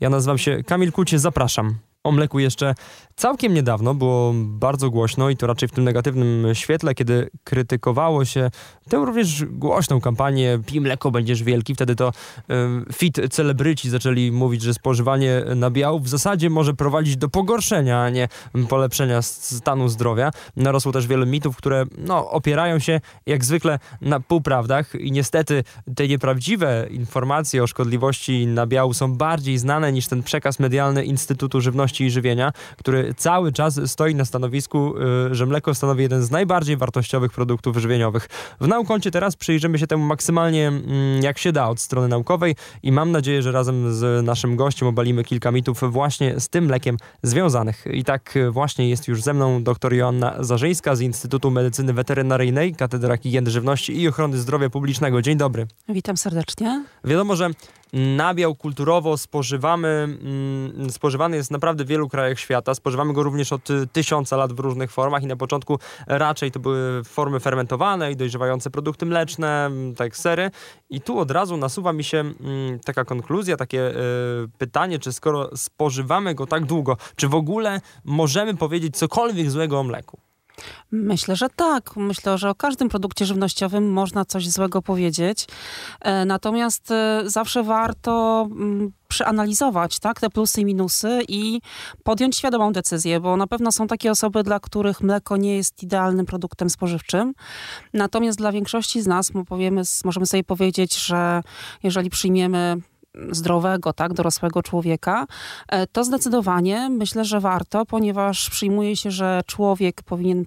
Ja nazywam się Kamil Kucie, zapraszam. O mleku jeszcze całkiem niedawno było bardzo głośno i to raczej w tym negatywnym świetle, kiedy krytykowało się tę również głośną kampanię Pij mleko, będziesz wielki. Wtedy to y, fit celebryci zaczęli mówić, że spożywanie nabiału w zasadzie może prowadzić do pogorszenia, a nie polepszenia stanu zdrowia. Narosło też wiele mitów, które no, opierają się jak zwykle na półprawdach i niestety te nieprawdziwe informacje o szkodliwości nabiału są bardziej znane niż ten przekaz medialny Instytutu Żywności i Żywienia, który cały czas stoi na stanowisku, y, że mleko stanowi jeden z najbardziej wartościowych produktów żywieniowych. W Naukoncie teraz przyjrzymy się temu maksymalnie mm, jak się da od strony naukowej i mam nadzieję, że razem z naszym gościem obalimy kilka mitów właśnie z tym mlekiem związanych. I tak właśnie jest już ze mną dr Joanna Zarzyńska z Instytutu Medycyny Weterynaryjnej, Katedra Higieny Żywności i Ochrony Zdrowia Publicznego. Dzień dobry. Witam serdecznie. Wiadomo, że nabiał kulturowo spożywamy, mm, spożywany jest naprawdę w wielu krajach świata. Spożywamy go również od tysiąca lat w różnych formach i na początku raczej to były formy fermentowane i dojrzewające produkty mleczne, mm, tak jak sery. I tu od razu nasuwa mi się mm, taka konkluzja, takie y, pytanie, czy skoro spożywamy go tak długo, czy w ogóle możemy powiedzieć cokolwiek złego o mleku? Myślę, że tak. Myślę, że o każdym produkcie żywnościowym można coś złego powiedzieć. E, natomiast e, zawsze warto mm, przeanalizować tak, te plusy i minusy i podjąć świadomą decyzję, bo na pewno są takie osoby, dla których mleko nie jest idealnym produktem spożywczym. Natomiast dla większości z nas powiemy, możemy sobie powiedzieć, że jeżeli przyjmiemy zdrowego, tak, dorosłego człowieka, e, to zdecydowanie myślę, że warto, ponieważ przyjmuje się, że człowiek powinien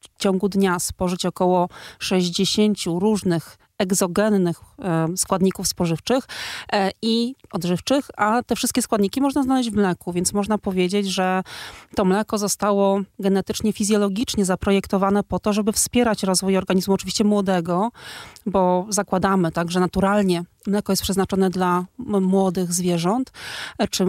w ciągu dnia spożyć około 60 różnych egzogennych e, składników spożywczych e, i odżywczych, a te wszystkie składniki można znaleźć w mleku, więc można powiedzieć, że to mleko zostało genetycznie, fizjologicznie zaprojektowane po to, żeby wspierać rozwój organizmu, oczywiście młodego, bo zakładamy tak, że naturalnie mleko jest przeznaczone dla młodych zwierząt, e, czy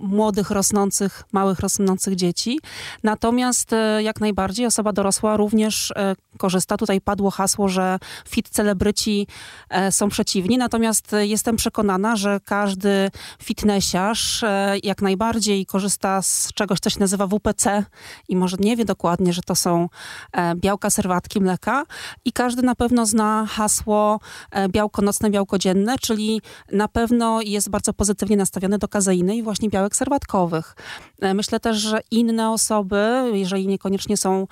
młodych, rosnących, małych, rosnących dzieci. Natomiast jak najbardziej osoba dorosła również korzysta. Tutaj padło hasło, że fit celebryci e, są przeciwni, natomiast jestem przekonana, że każdy fitnessiarz e, jak najbardziej korzysta z czegoś, co się nazywa WPC i może nie wie dokładnie, że to są e, białka, serwatki, mleka i każdy na pewno zna hasło białko nocne, białko dzienne, czyli na pewno jest bardzo pozytywnie nastawiony do kazeiny i właśnie białek serwatkowych. Myślę też, że inne osoby, jeżeli niekoniecznie są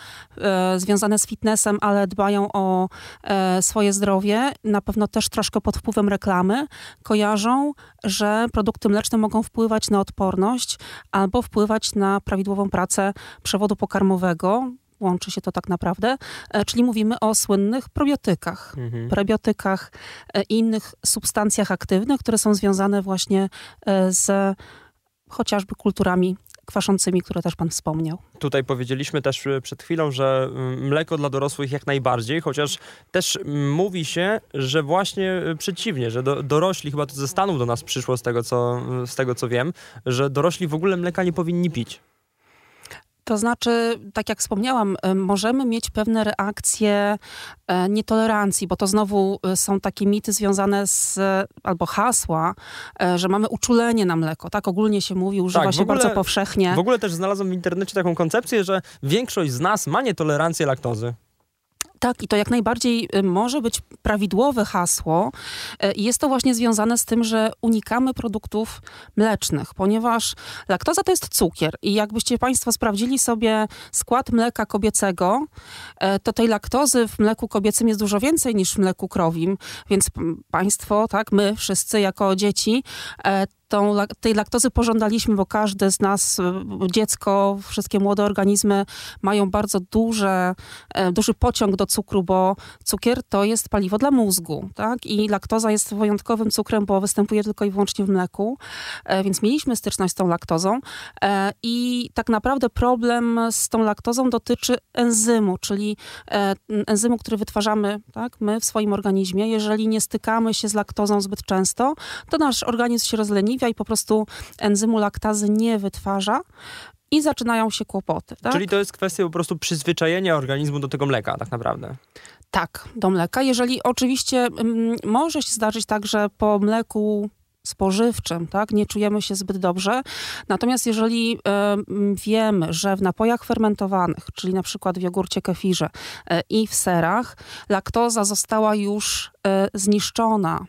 związane z fitnessem, ale dbają o swoje zdrowie, zdrowie, na pewno też troszkę pod wpływem reklamy, kojarzą, że produkty mleczne mogą wpływać na odporność albo wpływać na prawidłową pracę przewodu pokarmowego, łączy się to tak naprawdę, e, czyli mówimy o słynnych probiotykach, mhm. prebiotykach e, i innych substancjach aktywnych, które są związane właśnie e, z chociażby kulturami kwaszącymi, które też pan wspomniał. Tutaj powiedzieliśmy też przed chwilą, że mm, mleko dla dorosłych jak najbardziej, chociaż też mm, mówi się, że właśnie przeciwnie, że do, dorośli, chyba to ze Stanów do nas przyszło z tego, co, z tego co wiem, że dorośli w ogóle mleka nie powinni pić. To znaczy, tak jak wspomniałam, e, możemy mieć pewne reakcje e, nietolerancji, bo to znowu e, są takie mity związane z, albo hasła, że mamy uczulenie na mleko. Tak ogólnie się mówi, używa tak, się ogóle, bardzo powszechnie. W ogóle też znalazłem w internecie taką koncepcję, że większość z nas ma nietolerancję laktozy. Tak, i to jak najbardziej y, może być prawidłowe hasło. Y, jest to właśnie związane z tym, że unikamy produktów mlecznych, ponieważ laktoza to jest cukier. I jakbyście Państwo sprawdzili sobie skład mleka kobiecego, y, to tej laktozy w mleku kobiecym jest dużo więcej niż w mleku krowim. Więc Państwo, tak, my wszyscy jako dzieci, tą, tej laktozy pożądaliśmy, bo każdy z nas, dziecko, wszystkie młode organizmy mają bardzo duże, e, duży pociąg do cukru, bo cukier to jest paliwo dla mózgu, tak? I laktoza jest wyjątkowym cukrem, bo występuje tylko i wyłącznie w mleku, e, więc mieliśmy styczność z tą laktozą e, i tak naprawdę problem z tą laktozą dotyczy enzymu, czyli enzymu, który wytwarzamy, tak? My w swoim organizmie. Jeżeli nie stykamy się z laktozą zbyt często, to nasz organizm się i po prostu enzymu laktazy nie wytwarza i zaczynają się kłopoty. Tak? Czyli to jest kwestia po prostu przyzwyczajenia organizmu do tego mleka tak naprawdę. Tak, do mleka. Jeżeli oczywiście m, mm, może się zdarzyć tak, że po mleku spożywczym, tak? Nie czujemy się zbyt dobrze. Natomiast jeżeli e, wiemy, że w napojach fermentowanych, czyli na przykład w jogurcie kefirze e, i w serach, laktoza została już zniszczona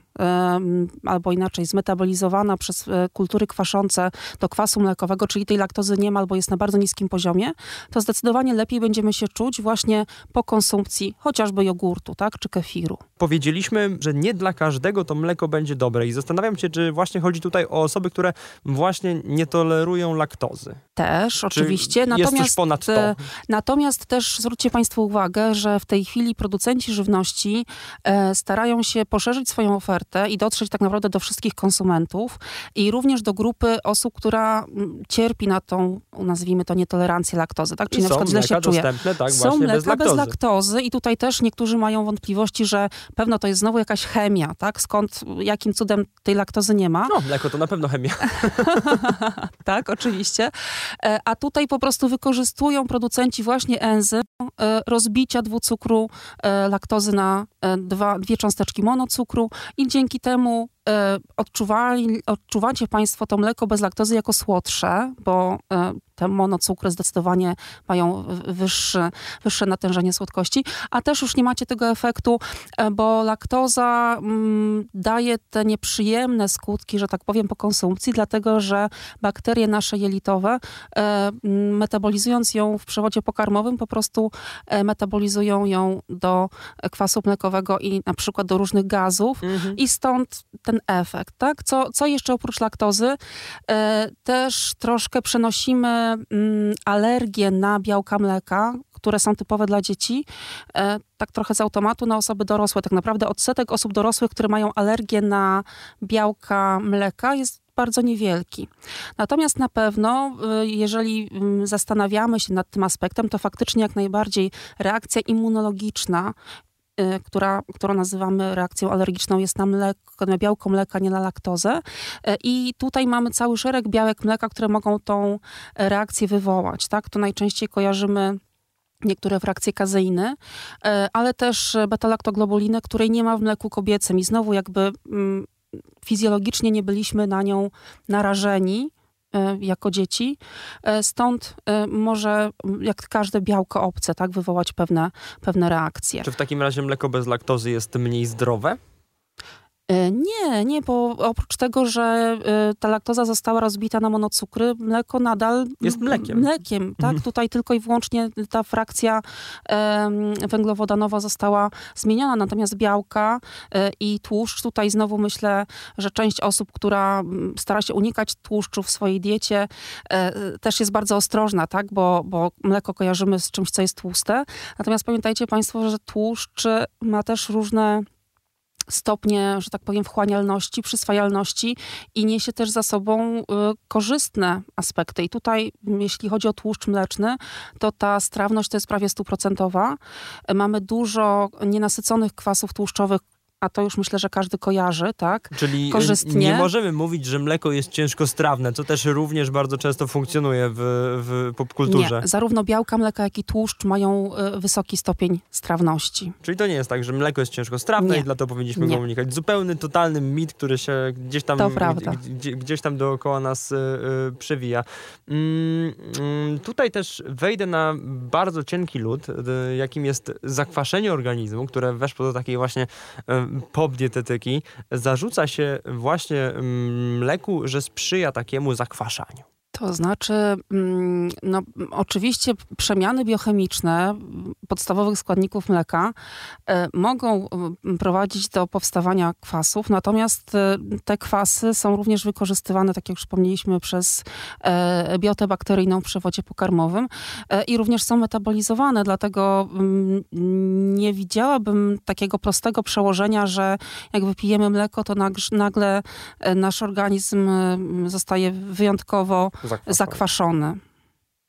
albo inaczej zmetabolizowana przez e, kultury kwaszące do kwasu mlekowego, czyli tej laktozy nie ma albo jest na bardzo niskim poziomie, to zdecydowanie lepiej będziemy się czuć właśnie po konsumpcji chociażby jogurtu, tak, czy kefiru. Powiedzieliśmy, że nie dla każdego to mleko będzie dobre i zastanawiam się, czy właśnie chodzi tutaj o osoby, które właśnie nie tolerują laktozy. Też, czy oczywiście. Natomiast, jest coś ponad to? E, natomiast też zwróćcie Państwo uwagę, że w tej chwili producenci żywności e, starają się poszerzyć swoją ofertę i dotrzeć tak naprawdę do wszystkich konsumentów i również do grupy osób, która mm, cierpi na tą, nazwijmy to, nietolerancję laktozy, tak? Czyli I na przykład źle się czuje. Tak, są mleka bez laktozy. bez laktozy i tutaj też niektórzy mają wątpliwości, że pewno to jest znowu jakaś chemia, tak? Skąd, jakim cudem tej laktozy nie ma? No, mleko to na pewno chemia. tak, oczywiście. E, a tutaj po prostu wykorzystują producenci właśnie enzym e, rozbicia dwucukru e, laktozy na dwa, dwie cząsteczki monocukru i dzięki temu odczuwali, odczuwacie Państwo to mleko bez laktozy jako słodsze, bo e, te monocukry zdecydowanie mają wyższe, wyższe natężenie słodkości, a też już nie macie tego efektu, e, bo laktoza mm, daje te nieprzyjemne skutki, że tak powiem, po konsumpcji, dlatego że bakterie nasze jelitowe, e, metabolizując ją w przewodzie pokarmowym, po prostu e, metabolizują ją do kwasu mlekowego i na przykład do różnych gazów mhm. i stąd ten efekt. Tak? Co, co jeszcze oprócz laktozy? Też troszkę przenosimy Mm, alergie na białka mleka, które są typowe dla dzieci, e, tak trochę z automatu na osoby dorosłe. Tak naprawdę odsetek osób dorosłych, które mają alergię na białka mleka jest bardzo niewielki. Natomiast na pewno, e, jeżeli mm, zastanawiamy się nad tym aspektem, to faktycznie jak najbardziej reakcja immunologiczna która, którą nazywamy reakcją alergiczną, jest na, mleko, na białko mleka, nie na laktozę. Y, I tutaj mamy cały szereg białek mleka, które mogą tą reakcję wywołać. Tak? To najczęściej kojarzymy niektóre frakcje kazeiny, y, ale też beta-laktoglobulinę, której nie ma w mleku kobiecym i znowu jakby mm, fizjologicznie nie byliśmy na nią narażeni, jako dzieci. E, stąd e, może, jak każde białko obce, tak, wywołać pewne, pewne reakcje. Czy w takim razie mleko bez laktozy jest mniej zdrowe? E, nie, nie, bo oprócz tego, że e, ta laktoza została rozbita na monocukry, mleko nadal jest mlekiem. Mlekiem, tak? Mhm. Tutaj tylko i wyłącznie ta frakcja węglowodanowa została zmieniona, natomiast białka e, i tłuszcz, tutaj znowu myślę, że część osób, która stara się unikać tłuszczu w swojej diecie, też jest bardzo ostrożna, tak? Bo, bo mleko kojarzymy z czymś, co jest tłuste. Natomiast pamiętajcie Państwo, że tłuszcz ma też różne stopnie, że tak powiem, wchłanialności, przyswajalności i niesie też za sobą y, korzystne aspekty. I tutaj, jeśli chodzi o tłuszcz mleczny, to ta strawność to jest prawie stuprocentowa. Mamy dużo nienasyconych kwasów tłuszczowych, a to już myślę, że każdy kojarzy, tak? Czyli Korzystnie. nie możemy mówić, że mleko jest ciężkostrawne, co też również bardzo często funkcjonuje w, w popkulturze. Nie, zarówno białka mleka, jak i tłuszcz mają y, wysoki stopień strawności. Czyli to nie jest tak, że mleko jest ciężkostrawne nie. i dlatego powinniśmy nie. go unikać. Zupełny, totalny mit, który się gdzieś tam, gdzieś, gdzieś tam dookoła nas y, y, przewija. Mm, mm, tutaj też wejdę na bardzo cienki lód, y, jakim jest zakwaszenie organizmu, które weszło do takiej właśnie y, pop dietetyki zarzuca się właśnie mm, mleku, że sprzyja takiemu zakwaszaniu. To znaczy, mm, no, oczywiście przemiany biochemiczne podstawowych składników mleka e, mogą prowadzić do powstawania kwasów, natomiast e, te kwasy są również wykorzystywane, tak jak wspomnieliśmy, przez e, biotę bakteryjną w przewodzie pokarmowym i również są metabolizowane, dlatego mm, nie widziałabym takiego prostego przełożenia, że jak wypijemy mleko, to nagle nasz organizm zostaje wyjątkowo zakwaszony. zakwaszony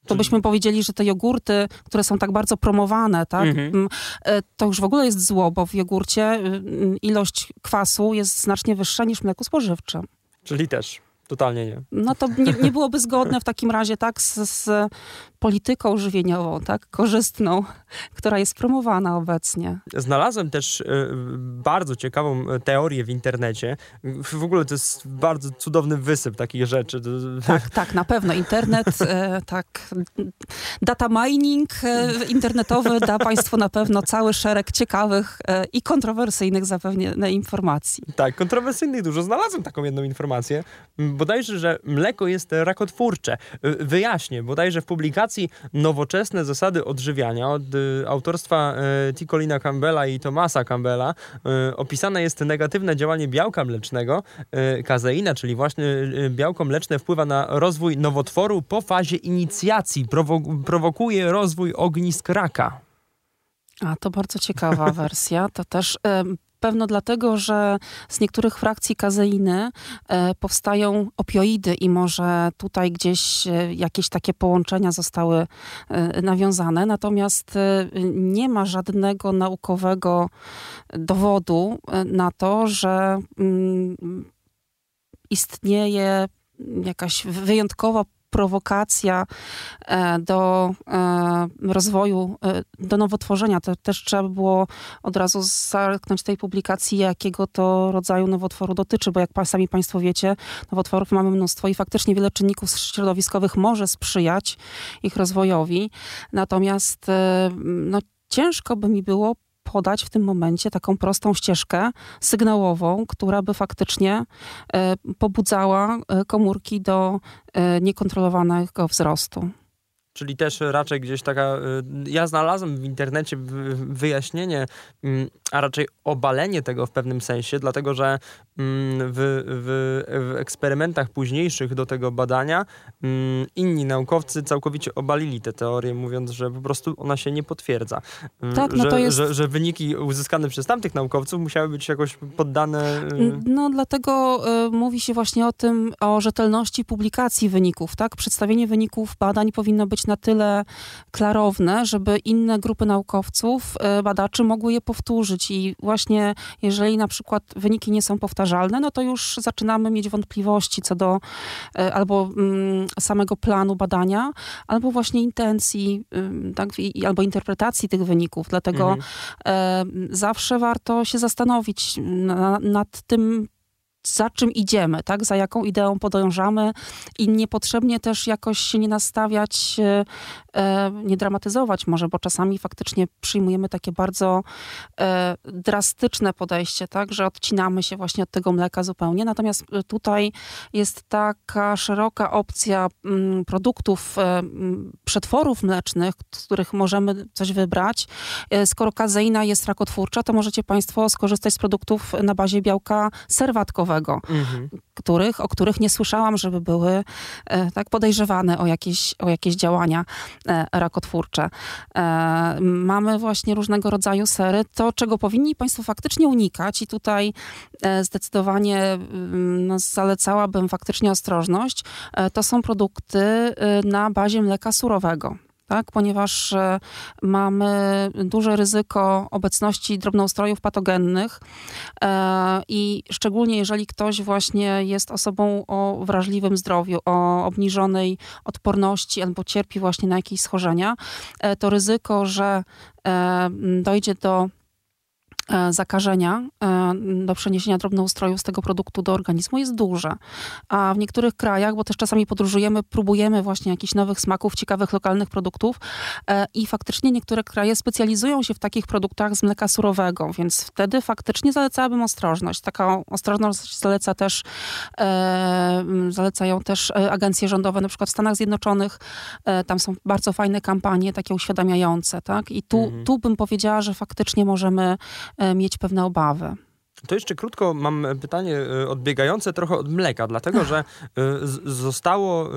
to byśmy powiedzieli, że te jogurty, które są tak bardzo promowane, tak, mhm. Mm, e, to już w ogóle jest zło, bo w jogurcie y, ilość kwasu jest znacznie wyższa niż w mleku spożywczym. Czyli też Totalnie nie. No to nie, nie byłoby zgodne w takim razie tak z, z polityką żywieniową, tak, korzystną, która jest promowana obecnie. Znalazłem też y, bardzo ciekawą e, teorię w internecie. W ogóle to jest bardzo cudowny wysyp takich rzeczy. Tak, tak, na pewno. Internet, y, tak, data mining internetowy da Państwu na pewno cały szereg ciekawych i kontrowersyjnych zapewne informacji. Tak, kontrowersyjnych dużo. Znalazłem taką jedną informację. Bodajże, że mleko jest rakotwórcze. Wyjaśnię, bodajże w publikacji Nowoczesne zasady odżywiania od y, autorstwa y, Ticolina Campbella i Tomasa Campbella y, opisane jest negatywne działanie białka mlecznego, kazeina, czyli właśnie białko mleczne wpływa na rozwój nowotworu po fazie inicjacji, prowo- prowokuje rozwój ognisk raka. A to bardzo ciekawa wersja. To też pewno dlatego, że z niektórych frakcji kazeiny e, powstają opioidy i może tutaj gdzieś e, jakieś takie połączenia zostały e, nawiązane. Natomiast nie ma żadnego naukowego dowodu na to, że mm, istnieje jakaś wyjątkowa prowokacja e, do e, rozwoju, e, do nowotworzenia. To też trzeba było od razu zerknąć tej publikacji, jakiego to rodzaju nowotworu dotyczy, bo jak sami Państwo wiecie, nowotworów mamy mnóstwo i faktycznie wiele czynników środowiskowych może sprzyjać ich rozwojowi. Natomiast no, ciężko by mi było podać w tym momencie taką prostą ścieżkę sygnałową, która by faktycznie e, pobudzała e, komórki do e, niekontrolowanego wzrostu. Czyli też raczej gdzieś taka. Ja znalazłem w internecie wyjaśnienie, mm, a raczej obalenie tego w pewnym sensie, dlatego że mm, w, w, w eksperymentach późniejszych do tego badania mm, inni naukowcy całkowicie obalili tę teorię, mówiąc, że po prostu ona się nie potwierdza. Tak, no że, to jest... że, że wyniki uzyskane przez tamtych naukowców musiały być jakoś poddane. Y, no dlatego y, mówi się właśnie o tym, o rzetelności publikacji wyników, tak? Przedstawienie wyników badań powinno być na tyle klarowne, żeby inne grupy naukowców, e, badaczy mogły je powtórzyć i właśnie jeżeli na przykład wyniki nie są powtarzalne, no to już zaczynamy mieć wątpliwości co do e, albo mm, samego planu badania, albo właśnie intencji, tak, albo interpretacji tych wyników. Dlatego mhm. E, zawsze warto się zastanowić nad tym, za czym idziemy, tak? Za jaką ideą podążamy i niepotrzebnie też jakoś się nie nastawiać, e, nie dramatyzować może, bo czasami faktycznie przyjmujemy takie bardzo e, drastyczne podejście, tak? Że odcinamy się właśnie od tego mleka zupełnie. Natomiast tutaj jest taka szeroka opcja mm, produktów, przetworów mlecznych, z których możemy coś wybrać. Skoro kazeina jest rakotwórcza, to możecie Państwo skorzystać z produktów na bazie białka serwatkowego mhm. Których, o których nie słyszałam, żeby były e, tak podejrzewane o jakieś, o jakieś działania e, rakotwórcze. E, mamy właśnie różnego rodzaju sery, to czego powinni Państwo faktycznie unikać i tutaj zdecydowanie mm, no, zalecałabym faktycznie ostrożność, to są produkty na bazie mleka surowego tak? ponieważ e, mamy duże ryzyko obecności drobnoustrojów patogennych e, i szczególnie jeżeli ktoś właśnie jest osobą o wrażliwym zdrowiu, o obniżonej odporności albo cierpi właśnie na jakieś schorzenia, e, to ryzyko, że dojdzie do zakażenia e, do przeniesienia drobnoustroju z tego produktu do organizmu jest duże. A w niektórych krajach, bo też czasami podróżujemy, próbujemy właśnie jakichś nowych smaków, ciekawych lokalnych produktów e, i faktycznie niektóre kraje specjalizują się w takich produktach z mleka surowego, więc wtedy faktycznie zalecałabym ostrożność. Taką ostrożność zaleca też, zalecają też agencje rządowe, na przykład w Stanach Zjednoczonych. Tam są bardzo fajne kampanie, takie uświadamiające, tak? I tu, mhm. tu bym powiedziała, że faktycznie możemy E, mieć pewne obawy. To jeszcze krótko mam pytanie e, odbiegające trochę od mleka, dlatego że e, zostało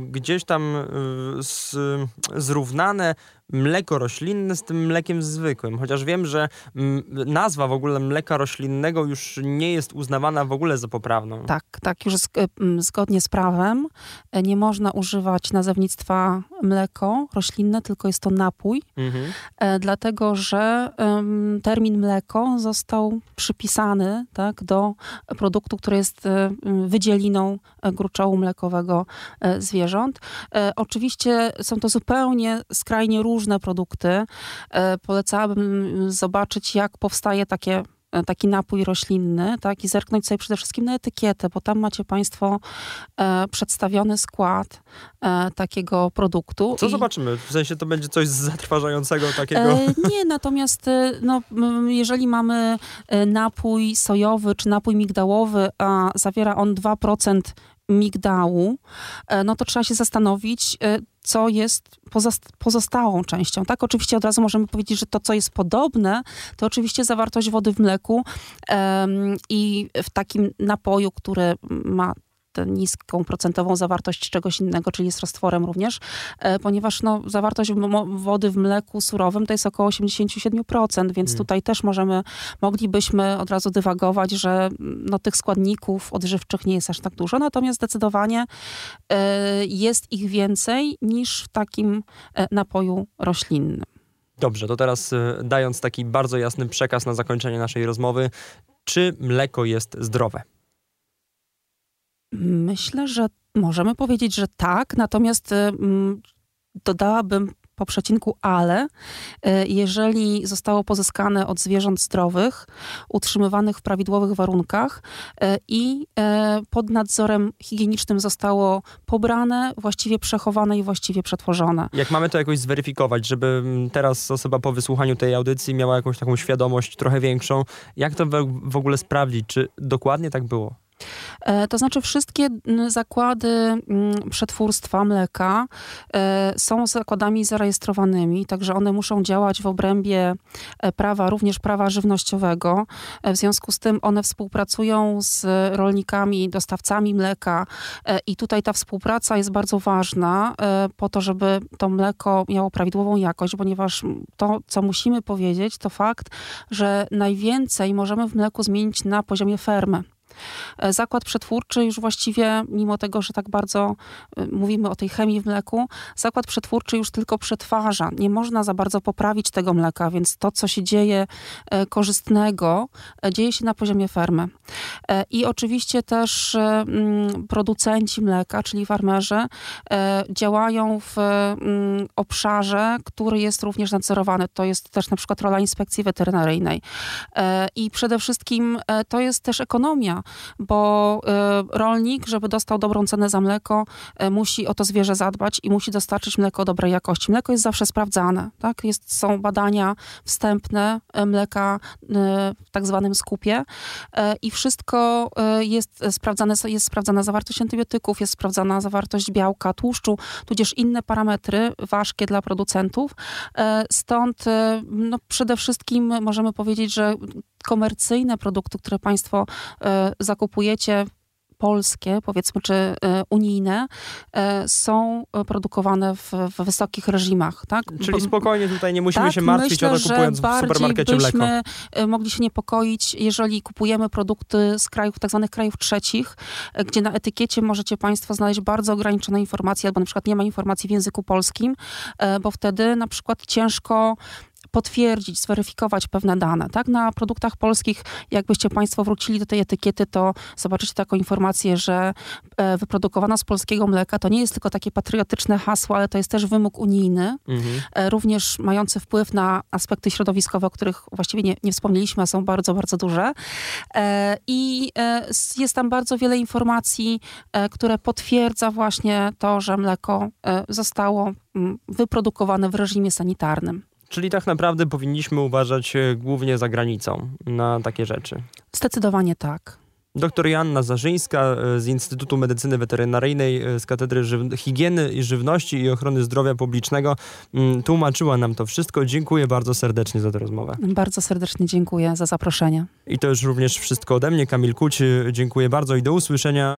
gdzieś tam zrównane mleko roślinne z tym mlekiem zwykłym? Chociaż wiem, że mm, nazwa w ogóle mleka roślinnego już nie jest uznawana w ogóle za poprawną. Tak, tak, już zgodnie z prawem e, nie można używać nazewnictwa mleko roślinne, tylko jest to napój, mhm. E, dlatego że termin mleko został przypisany tak, do produktu, który jest e, wydzieliną gruczołu mlekowego zwierząt. Oczywiście są to zupełnie skrajnie różne produkty. Polecałabym zobaczyć, jak powstaje takie E, taki napój roślinny, tak, i zerknąć sobie przede wszystkim na etykietę, bo tam macie Państwo e, przedstawiony skład e, takiego produktu. Co I... zobaczymy? W sensie to będzie coś zatrważającego takiego? E, nie, natomiast e, no, jeżeli mamy e, napój sojowy czy napój migdałowy, a zawiera on 2% migdału, no to trzeba się zastanowić, co jest pozostałą częścią. Tak, oczywiście od razu możemy powiedzieć, że to, co jest podobne, to oczywiście zawartość wody w mleku um, i w takim napoju, który ma niską procentową zawartość czegoś innego, czyli jest roztworem również, e, ponieważ no, zawartość wody w mleku surowym to jest około 87%, więc hmm. tutaj też możemy, moglibyśmy od razu dywagować, że no, tych składników odżywczych nie jest aż tak dużo, natomiast zdecydowanie e, jest ich więcej niż w takim e, napoju roślinnym. Dobrze, to teraz dając taki bardzo jasny przekaz na zakończenie naszej rozmowy, czy mleko jest zdrowe? Myślę, że możemy powiedzieć, że tak, natomiast mm, dodałabym po przecinku ale, y, jeżeli zostało pozyskane od zwierząt zdrowych, utrzymywanych w prawidłowych warunkach y, i y, pod nadzorem higienicznym zostało pobrane, właściwie przechowane i właściwie przetworzone. Jak mamy to jakoś zweryfikować, żeby mm, teraz osoba po wysłuchaniu tej audycji miała jakąś taką świadomość trochę większą, jak to w ogóle sprawdzić, czy dokładnie tak było? E, to znaczy wszystkie zakłady przetwórstwa mleka e, są zakładami zarejestrowanymi, także one muszą działać w obrębie e, prawa, również prawa żywnościowego. W związku z tym one współpracują z rolnikami, dostawcami mleka i tutaj ta współpraca jest bardzo ważna po to, żeby to mleko miało prawidłową jakość, ponieważ to, co musimy powiedzieć, to fakt, że najwięcej możemy w mleku zmienić na poziomie fermy. E, zakład przetwórczy już właściwie, mimo tego, że tak bardzo e, mówimy o tej chemii w mleku, zakład przetwórczy już tylko przetwarza. Nie można za bardzo poprawić tego mleka, więc to, co się dzieje e, korzystnego, dzieje się na poziomie fermy. I oczywiście też mm, producenci mleka, czyli farmerzy, działają w mm, obszarze, który jest również nadzorowany. To jest też na przykład rola inspekcji weterynaryjnej. I przede wszystkim to jest też ekonomia bo y, rolnik, żeby dostał dobrą cenę za mleko, y, musi o to zwierzę zadbać i musi dostarczyć mleko dobrej jakości. Mleko jest zawsze sprawdzane, tak? Jest, są badania wstępne y, mleka w tak zwanym skupie i wszystko jest sprawdzane, jest sprawdzana zawartość antybiotyków, jest sprawdzana zawartość białka, tłuszczu, tudzież inne parametry ważkie dla producentów. Stąd no, przede wszystkim możemy powiedzieć, że komercyjne produkty, które Państwo e, zakupujecie, polskie, powiedzmy, czy e, unijne, e, są produkowane w, w wysokich reżimach. Tak? Czyli spokojnie tutaj nie musimy tak, się martwić myślę, o to kupując w supermarkecie mleko. mogli się niepokoić, jeżeli kupujemy produkty z krajów, tak zwanych krajów trzecich, gdzie na etykiecie możecie Państwo znaleźć bardzo ograniczone informacje, albo na przykład nie ma informacji w języku polskim, bo wtedy na przykład ciężko potwierdzić, zweryfikować pewne dane. Tak? Na produktach polskich, jakbyście Państwo wrócili do tej etykiety, to zobaczycie taką informację, że e, wyprodukowano z polskiego mleka to nie jest tylko takie patriotyczne hasło, ale to jest też wymóg unijny, mhm. E, również mający wpływ na aspekty środowiskowe, o których właściwie nie, nie wspomnieliśmy, a są bardzo, bardzo duże. E, I jest tam bardzo wiele informacji, które potwierdza właśnie to, że mleko zostało mm, wyprodukowane w reżimie sanitarnym. Czyli tak naprawdę powinniśmy uważać e, głównie za granicą na takie rzeczy. Zdecydowanie tak. Doktor Joanna Zarzyńska e, z Instytutu Medycyny Weterynaryjnej e, z Katedry Żyw Higieny i Żywności i Ochrony Zdrowia Publicznego mm, tłumaczyła nam to wszystko. Dziękuję bardzo serdecznie za tę rozmowę. Bardzo serdecznie dziękuję za zaproszenie. I to już również wszystko ode mnie. Kamil Kuć, dziękuję bardzo i do usłyszenia.